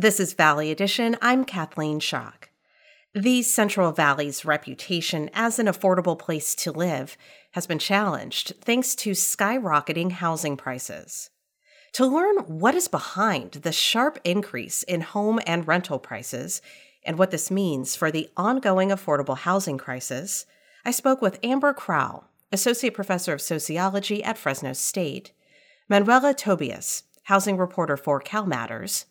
This is Valley Edition. I'm Kathleen Schock. The Central Valley's reputation as an affordable place to live has been challenged thanks to skyrocketing housing prices. To learn what is behind the sharp increase in home and rental prices and what this means for the ongoing affordable housing crisis, I spoke with Amber Crowell, Associate Professor of Sociology at Fresno State, Manuela Tobias, housing reporter for CalMatters,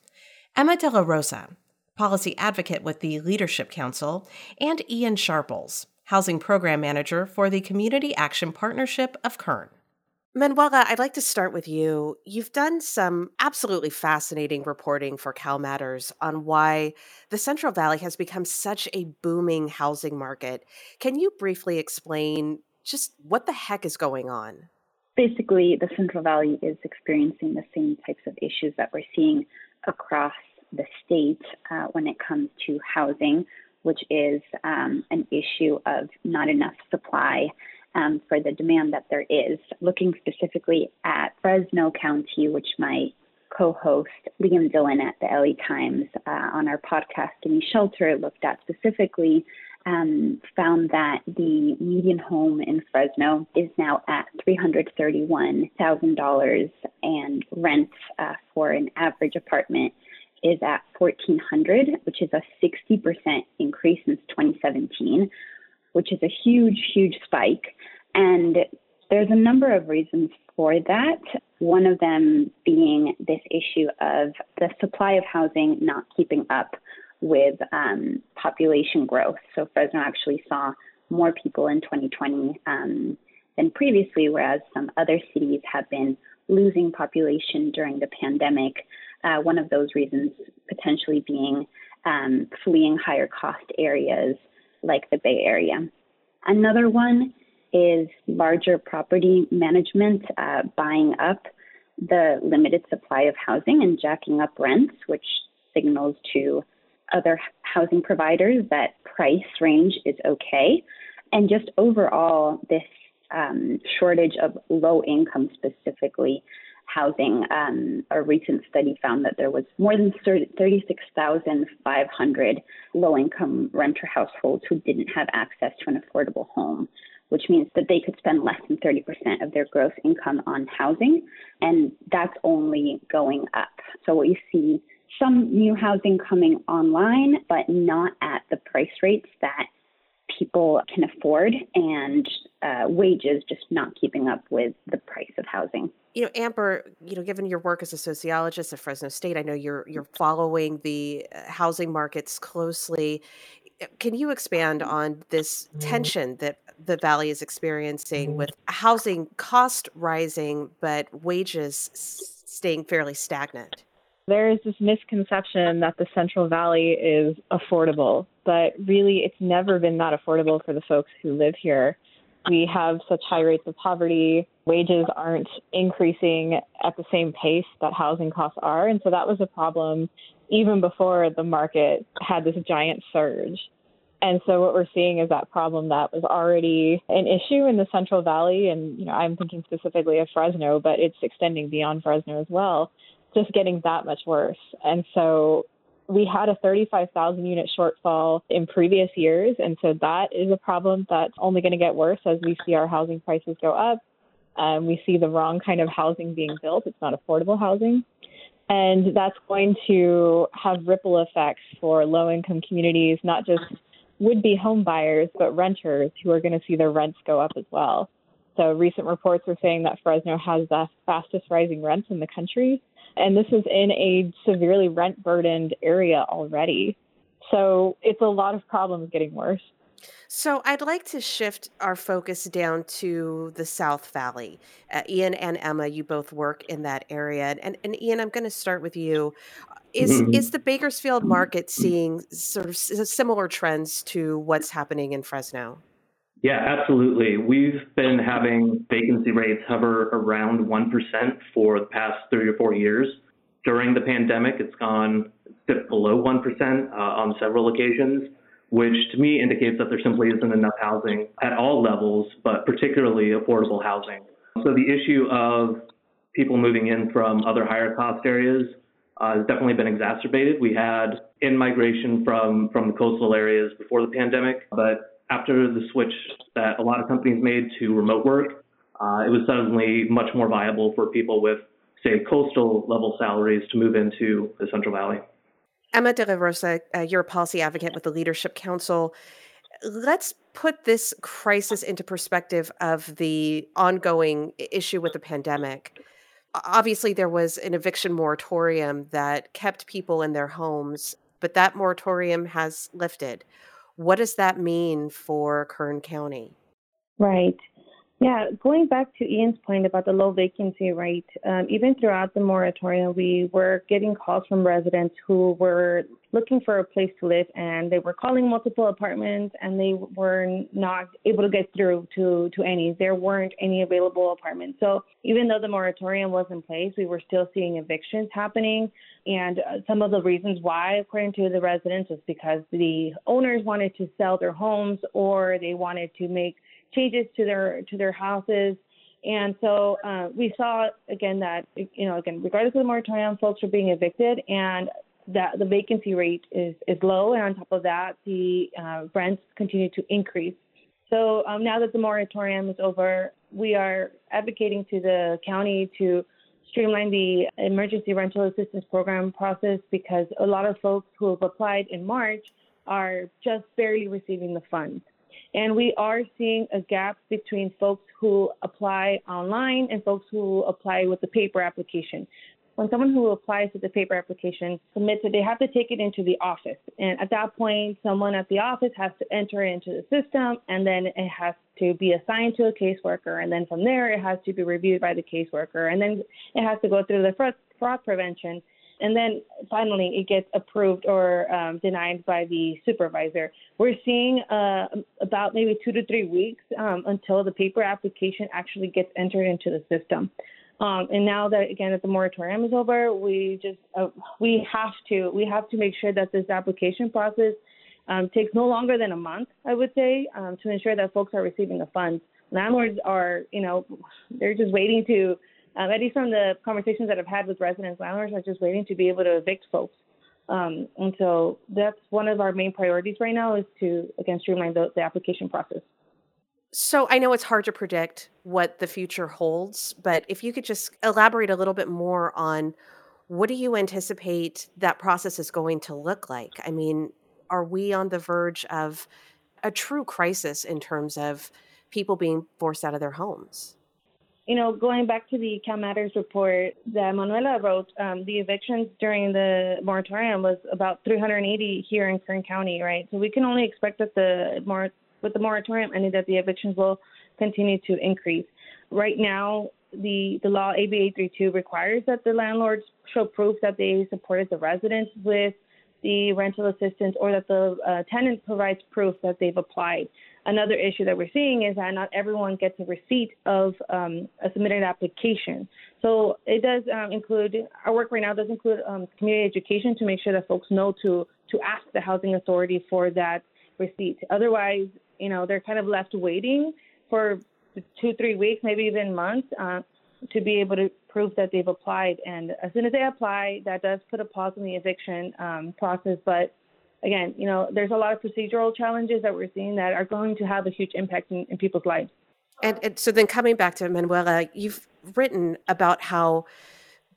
Emma De La Rosa, policy advocate with the Leadership Council, and Ian Sharples, housing program manager for the Community Action Partnership of Kern. Manuela, I'd like to start with you. You've done some absolutely fascinating reporting for CalMatters on why the Central Valley has become such a booming housing market. Can you briefly explain just what the heck is going on? Basically, the Central Valley is experiencing the same types of issues that we're seeing across the state uh, when it comes to housing, which is um, an issue of not enough supply um, for the demand that there is. Looking specifically at Fresno County, which my co-host Liam Dillon at the LA Times uh, on our podcast Give Me Shelter looked at specifically, um, found that the median home in Fresno is now at $331,000 and rent uh, for an average apartment is at 1400 which is a 60% increase since 2017 which is a huge, huge spike. And there's a number of reasons for that. One of them being this issue of the supply of housing not keeping up with um, population growth. So Fresno actually saw more people in 2020 um, than previously, whereas some other cities have been losing population during the pandemic. Uh, one of those reasons potentially being um, fleeing higher cost areas like the Bay Area. Another one is larger property management uh, buying up the limited supply of housing and jacking up rents, which signals to other housing providers that price range is okay. And just overall, this um, shortage of low income specifically housing. Um, a recent study found that there was more than 36,500 low income renter households who didn't have access to an affordable home, which means that they could spend less than 30% of their gross income on housing. And that's only going up. So we see some new housing coming online, but not at the price rates that people can afford and uh, wages just not keeping up with the price of housing. You know, Amber, you know, given your work as a sociologist at Fresno State, I know you're you're following the uh, housing markets closely. Uh, can you expand on this tension that the valley is experiencing with housing cost rising but wages staying fairly stagnant? There is this misconception that the Central Valley is affordable, but really it's never been that affordable for the folks who live here. We have such high rates of poverty, wages aren't increasing at the same pace that housing costs are. And so that was a problem even before the market had this giant surge. And so what we're seeing is that problem that was already an issue in the Central Valley. And, you know, I'm thinking specifically of Fresno, but it's extending beyond Fresno as well just getting that much worse. And so we had a 35,000 unit shortfall in previous years. And so that is a problem that's only going to get worse as we see our housing prices go up. Um, we see the wrong kind of housing being built. It's not affordable housing. And that's going to have ripple effects for low income communities, not just would be home buyers, but renters who are going to see their rents go up as well. So recent reports are saying that Fresno has the fastest rising rents in the country. And this is in a severely rent burdened area already. So it's a lot of problems getting worse. So I'd like to shift our focus down to the South Valley. Uh, Ian and Emma, you both work in that area, and and Ian, I'm going to start with you. Is mm-hmm. is the Bakersfield market seeing sort of similar trends to what's happening in Fresno? Yeah, absolutely. We've been having vacancy rates hover around 1% for the past three or four years. During the pandemic, it's gone dipped below 1% uh, on several occasions, which to me indicates that there simply isn't enough housing at all levels, but particularly affordable housing. So the issue of people moving in from other higher cost areas uh, has definitely been exacerbated. We had in migration from from the coastal areas before the pandemic, but after the switch that a lot of companies made to remote work, uh, it was suddenly much more viable for people with, say, coastal level salaries to move into the Central Valley. Emma de la Rosa, uh, you're a policy advocate with the Leadership Council. Let's put this crisis into perspective of the ongoing issue with the pandemic. Obviously, there was an eviction moratorium that kept people in their homes, but that moratorium has lifted. What does that mean for Kern County? Right. Yeah, going back to Ian's point about the low vacancy rate, um, even throughout the moratorium, we were getting calls from residents who were looking for a place to live and they were calling multiple apartments and they were not able to get through to, to any. There weren't any available apartments. So even though the moratorium was in place, we were still seeing evictions happening. And uh, some of the reasons why, according to the residents, was because the owners wanted to sell their homes or they wanted to make changes to their to their houses. And so uh, we saw again that you know again regardless of the moratorium, folks are being evicted, and that the vacancy rate is is low, and on top of that, the uh, rents continue to increase. So um, now that the moratorium is over, we are advocating to the county to streamline the emergency rental assistance program process because a lot of folks who have applied in March are just barely receiving the funds. And we are seeing a gap between folks who apply online and folks who apply with the paper application. When someone who applies with the paper application submits it, they have to take it into the office. And at that point, someone at the office has to enter it into the system and then it has to be assigned to a caseworker. And then from there, it has to be reviewed by the caseworker. And then it has to go through the fraud, fraud prevention and then finally it gets approved or um, denied by the supervisor. We're seeing uh, about maybe two to three weeks um, until the paper application actually gets entered into the system. Um, and now that again that the moratorium is over, we just uh, we have to we have to make sure that this application process um, takes no longer than a month. I would say um, to ensure that folks are receiving the funds. Landlords are you know they're just waiting to um, at least from the conversations that I've had with residents, landlords are just waiting to be able to evict folks. Um, and so that's one of our main priorities right now is to again streamline the, the application process. So I know it's hard to predict what the future holds, but if you could just elaborate a little bit more on what do you anticipate that process is going to look like? I mean, are we on the verge of a true crisis in terms of people being forced out of their homes? You know, going back to the CalMatters report that Manuela wrote, um, the evictions during the moratorium was about 380 here in Kern County, right? So we can only expect that the mor- with the moratorium ending that the evictions will continue to increase. Right now, the the law AB 832 requires that the landlords show proof that they supported the residents with the rental assistance or that the uh, tenant provides proof that they've applied. Another issue that we're seeing is that not everyone gets a receipt of um, a submitted application. So it does um, include our work right now does include um, community education to make sure that folks know to to ask the housing authority for that receipt. Otherwise, you know, they're kind of left waiting for two, three weeks, maybe even months, uh, to be able to prove that they've applied. And as soon as they apply, that does put a pause in the eviction um, process. But again, you know, there's a lot of procedural challenges that we're seeing that are going to have a huge impact in, in people's lives. And, and so then coming back to Manuela, you've written about how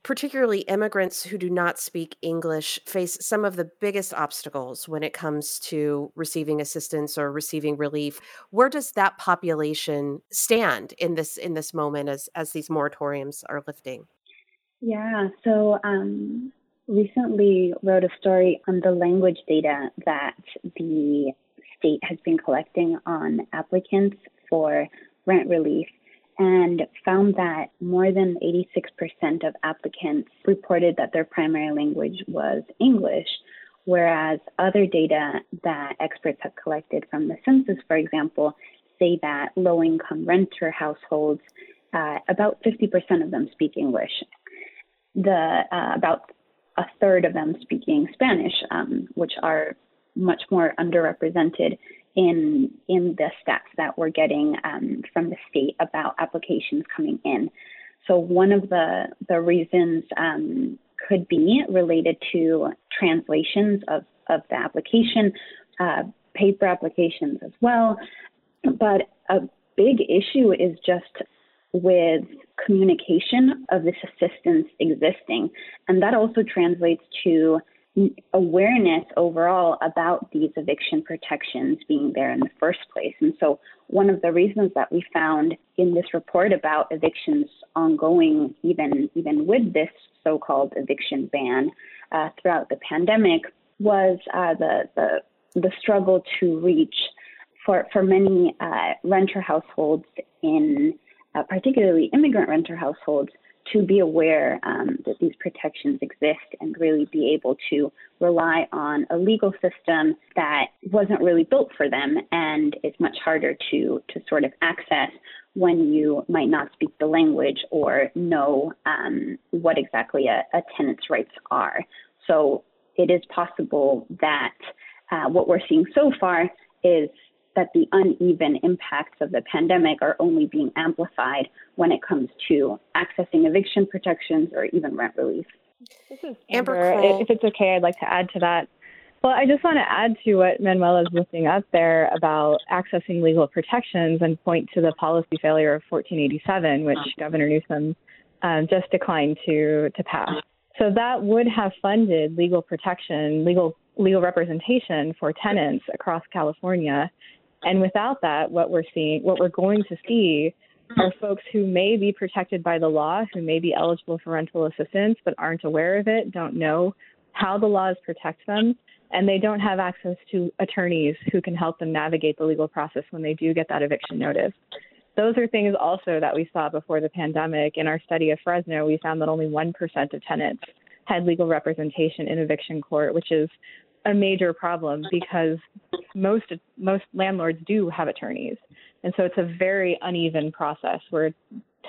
particularly immigrants who do not speak English face some of the biggest obstacles when it comes to receiving assistance or receiving relief. Where does that population stand in this in this moment as as these moratoriums are lifting? Yeah, so um, recently wrote a story on the language data that the state has been collecting on applicants for rent relief and found that more than 86% of applicants reported that their primary language was English, whereas other data that experts have collected from the census, for example, say that low income renter households, uh, about 50% of them speak English. The uh, about a third of them speaking Spanish, um, which are much more underrepresented in in the stats that we're getting um, from the state about applications coming in. So one of the the reasons um, could be related to translations of, of the application, uh, paper applications as well. But a big issue is just with communication of this assistance existing. And that also translates to awareness overall about these eviction protections being there in the first place. And so, one of the reasons that we found in this report about evictions ongoing, even even with this so-called eviction ban uh, throughout the pandemic, was uh, the the the struggle to reach for for many uh, renter households in uh, particularly immigrant renter households to be aware um, that these protections exist and really be able to rely on a legal system that wasn't really built for them and is much harder to, to sort of access when you might not speak the language or know um, what exactly a, a, tenant's rights are. So it is possible that uh, what we're seeing so far is that the uneven impacts of the pandemic are only being amplified when it comes to accessing eviction protections or even rent relief. This is Amber. Amber if it's okay, I'd like to add to that. Well, I just want to add to what Manuela is lifting up there about accessing legal protections and point to the policy failure of 1487, which Governor Newsom um, just declined to to pass. So that would have funded legal protection, legal legal representation for tenants across California and without that, what we're seeing, what we're going to see are folks who may be protected by the law, who may be eligible for rental assistance, but aren't aware of it, don't know how the laws protect them, and they don't have access to attorneys who can help them navigate the legal process when they do get that eviction notice. Those are things also that we saw before the pandemic. In our study of Fresno, we found that only 1% of tenants had legal representation in eviction court, which is a major problem because most most landlords do have attorneys, and so it's a very uneven process where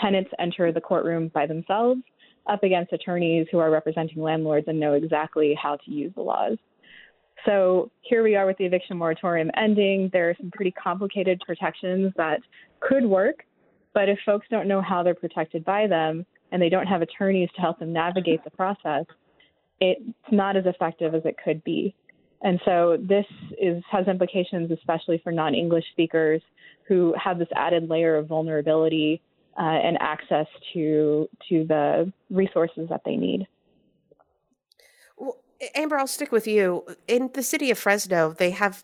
tenants enter the courtroom by themselves up against attorneys who are representing landlords and know exactly how to use the laws. So here we are with the eviction moratorium ending. There are some pretty complicated protections that could work, but if folks don't know how they're protected by them and they don't have attorneys to help them navigate the process, it's not as effective as it could be. And so this is has implications, especially for non-English speakers who have this added layer of vulnerability uh, and access to to the resources that they need. Well, Amber, I'll stick with you. In the city of Fresno, they have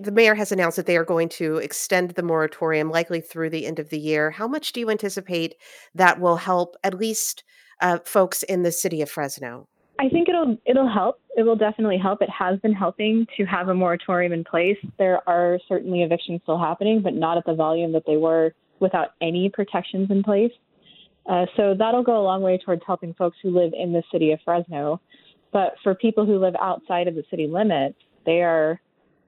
the mayor has announced that they are going to extend the moratorium likely through the end of the year. How much do you anticipate that will help at least uh, folks in the city of Fresno? I think it'll it'll help. It will definitely help. It has been helping to have a moratorium in place. There are certainly evictions still happening, but not at the volume that they were without any protections in place. Uh, so that'll go a long way towards helping folks who live in the city of Fresno. But for people who live outside of the city limits, they are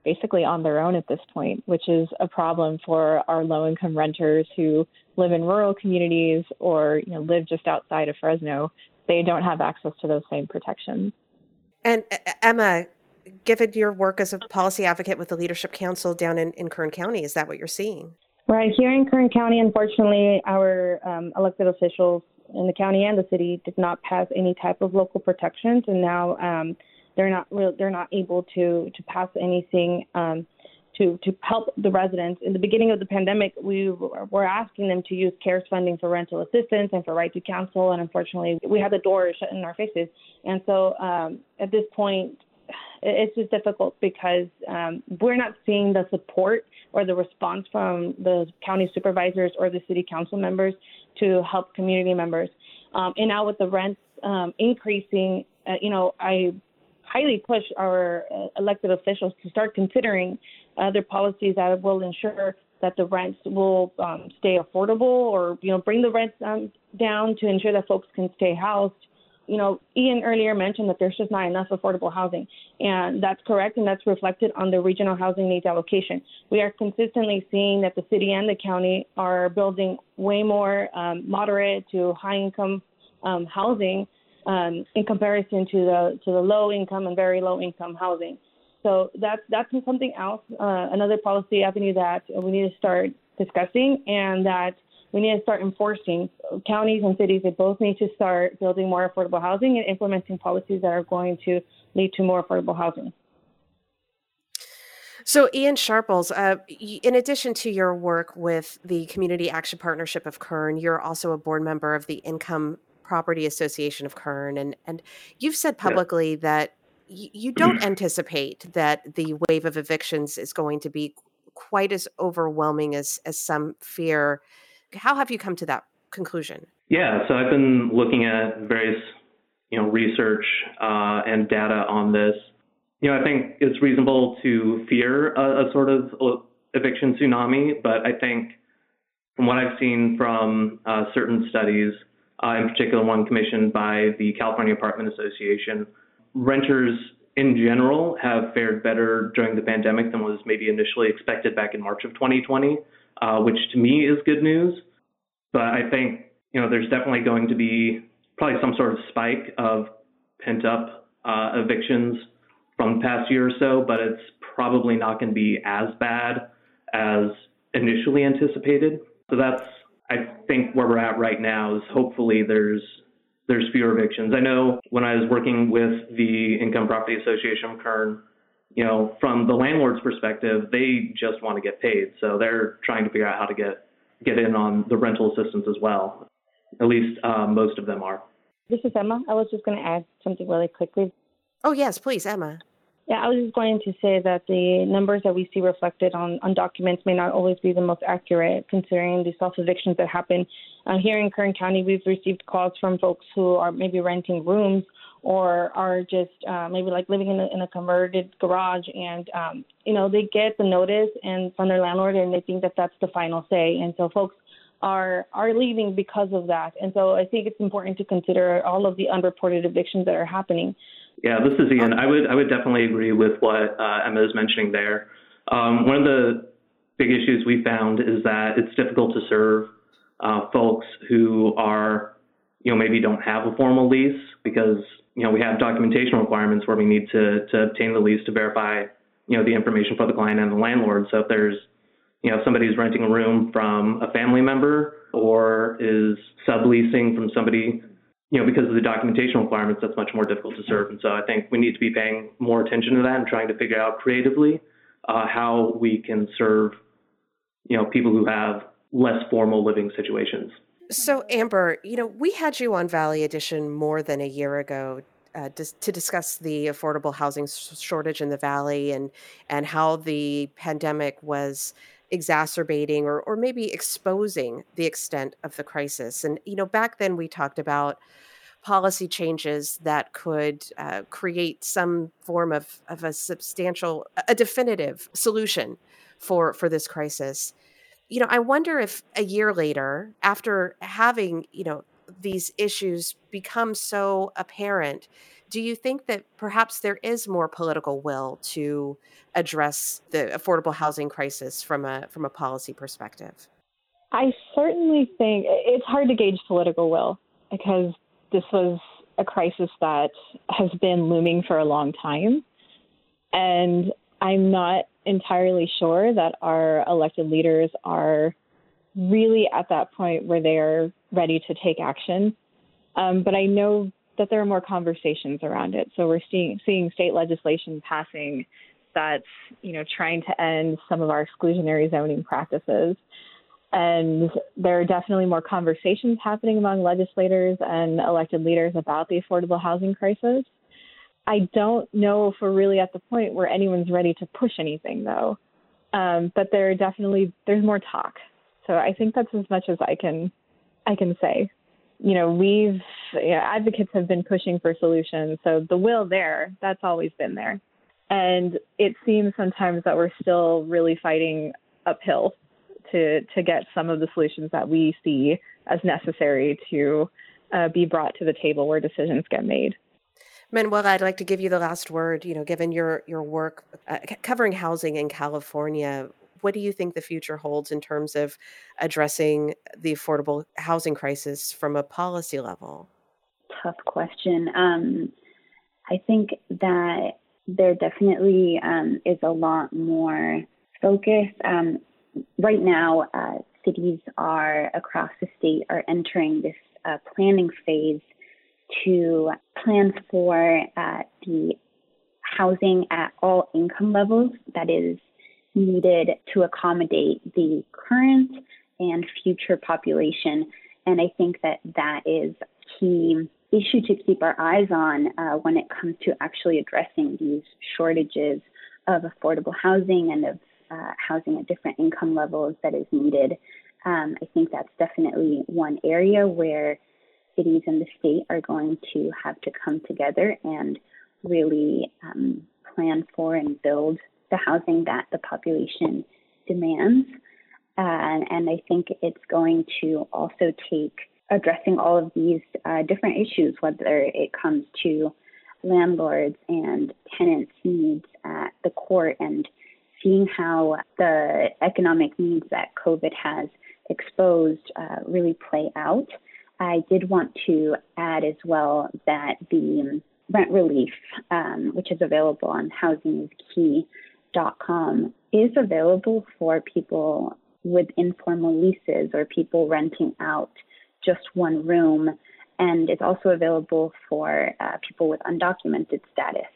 basically on their own at this point, which is a problem for our low-income renters who live in rural communities or you know live just outside of Fresno they don't have access to those same protections. And Emma, given your work as a policy advocate with the Leadership Council down in, in Kern County, is that what you're seeing? Right. Here in Kern County, unfortunately, our um, elected officials in the county and the city did not pass any type of local protections, and now um, they're not real, they're not able to to pass anything um, to to help the residents. In the beginning of the pandemic, we were asking them to use CARES funding for rental assistance and for right to counsel, and unfortunately, we had the door shut in our faces. And so, um, at this point, it's just difficult because um, we're not seeing the support or the response from the county supervisors or the city council members to help community members. Um, and now with the rents um, increasing, uh, you know, I highly push our uh, elected officials to start considering other policies that will ensure that the rents will um, stay affordable or you know bring the rents um, down to ensure that folks can stay housed. You know ian earlier mentioned that there's just not enough affordable housing and that's correct and that's reflected on the regional housing needs allocation. We are consistently seeing that the city and the county are building way more um, moderate to high income um, housing um, in comparison to the to the low income and very low income housing so that's that's something else, uh, another policy avenue that we need to start discussing, and that we need to start enforcing. Counties and cities, they both need to start building more affordable housing and implementing policies that are going to lead to more affordable housing. So, Ian Sharples, uh, in addition to your work with the Community Action Partnership of Kern, you're also a board member of the Income Property Association of Kern, and and you've said publicly yeah. that y- you don't anticipate that the wave of evictions is going to be quite as overwhelming as as some fear. How have you come to that conclusion? Yeah, so I've been looking at various you know research uh, and data on this you know, I think it's reasonable to fear a, a sort of eviction tsunami, but I think from what I've seen from uh, certain studies, uh, in particular one commissioned by the California Apartment Association, renters in general have fared better during the pandemic than was maybe initially expected back in March of 2020, uh, which to me is good news. But I think you know there's definitely going to be probably some sort of spike of pent up uh, evictions from the past year or so, but it's probably not going to be as bad as initially anticipated. So that's I think where we're at right now is hopefully there's there's fewer evictions. I know when I was working with the Income Property Association of Kern, you know, from the landlord's perspective, they just want to get paid. So they're trying to figure out how to get get in on the rental assistance as well. At least uh, most of them are. This is Emma. I was just going to add something really quickly. Oh, yes, please, Emma. Yeah, I was just going to say that the numbers that we see reflected on, on documents may not always be the most accurate, considering the self evictions that happen. Uh, here in Kern County, we've received calls from folks who are maybe renting rooms or are just uh, maybe like living in a, in a converted garage, and um, you know they get the notice and from their landlord, and they think that that's the final say, and so folks are are leaving because of that. And so I think it's important to consider all of the unreported evictions that are happening. Yeah, this is Ian. I would I would definitely agree with what uh, Emma is mentioning there. Um, one of the big issues we found is that it's difficult to serve uh, folks who are, you know, maybe don't have a formal lease because you know we have documentation requirements where we need to to obtain the lease to verify, you know, the information for the client and the landlord. So if there's, you know, somebody who's renting a room from a family member or is subleasing from somebody you know, because of the documentation requirements, that's much more difficult to serve. And so I think we need to be paying more attention to that and trying to figure out creatively uh, how we can serve, you know, people who have less formal living situations. So, Amber, you know, we had you on Valley Edition more than a year ago uh, to discuss the affordable housing shortage in the valley and and how the pandemic was exacerbating or or maybe exposing the extent of the crisis. And you know, back then we talked about policy changes that could uh, create some form of, of a substantial, a definitive solution for for this crisis. You know, I wonder if a year later, after having you know these issues become so apparent, do you think that perhaps there is more political will to address the affordable housing crisis from a from a policy perspective? I certainly think it's hard to gauge political will because this was a crisis that has been looming for a long time. And I'm not entirely sure that our elected leaders are really at that point where they are ready to take action. Um, but I know that there are more conversations around it. So we're seeing seeing state legislation passing that's you know trying to end some of our exclusionary zoning practices. And there are definitely more conversations happening among legislators and elected leaders about the affordable housing crisis. I don't know if we're really at the point where anyone's ready to push anything, though. Um, but there are definitely there's more talk. So I think that's as much as I can I can say. You know, we've advocates have been pushing for solutions, so the will there that's always been there. And it seems sometimes that we're still really fighting uphill to to get some of the solutions that we see as necessary to uh, be brought to the table where decisions get made. Manuel, I'd like to give you the last word. You know, given your your work uh, covering housing in California, what do you think the future holds in terms of addressing the affordable housing crisis from a policy level? Tough question. Um, I think that there definitely um, is a lot more focus. Um, right now, uh, cities are across the state are entering this uh, planning phase to plan for uh, the housing at all income levels that is needed to accommodate the current and future population. And I think that that is a key issue to keep our eyes on uh, when it comes to actually addressing these shortages of affordable housing and of uh, housing at different income levels that is needed. Um, I think that's definitely one area where cities and the state are going to have to come together and really um, plan for and build the housing that the population demands. Uh, and I think it's going to also take addressing all of these uh, different issues, whether it comes to landlords and tenants' needs at the court and seeing how the economic needs that COVID has exposed uh, really play out. I did want to add as well that the rent relief, um, which is available on is available for people with informal leases or people renting out just one room, and it's also available for uh, people with undocumented status.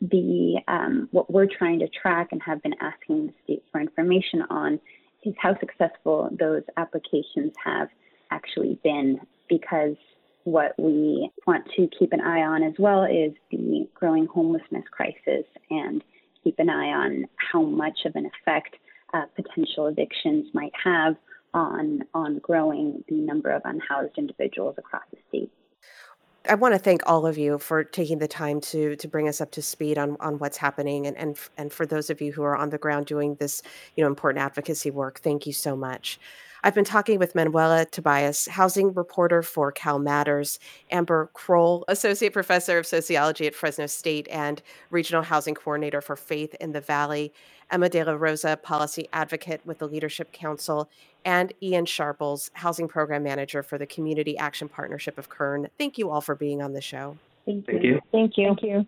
The um, what we're trying to track and have been asking the state for information on is how successful those applications have actually been, because what we want to keep an eye on as well is the growing homelessness crisis and keep an eye on how much of an effect uh, potential evictions might have on on growing the number of unhoused individuals across the state. I want to thank all of you for taking the time to to bring us up to speed on, on what's happening and, and and for those of you who are on the ground doing this you know important advocacy work thank you so much I've been talking with Manuela Tobias, housing reporter for Cal Matters, Amber Crowell, associate professor of sociology at Fresno State and regional housing coordinator for Faith in the Valley, Emma De La Rosa, policy advocate with the Leadership Council, and Ian Sharples, housing program manager for the Community Action Partnership of Kern. Thank you all for being on the show. Thank you. Thank you. Thank you. Thank you.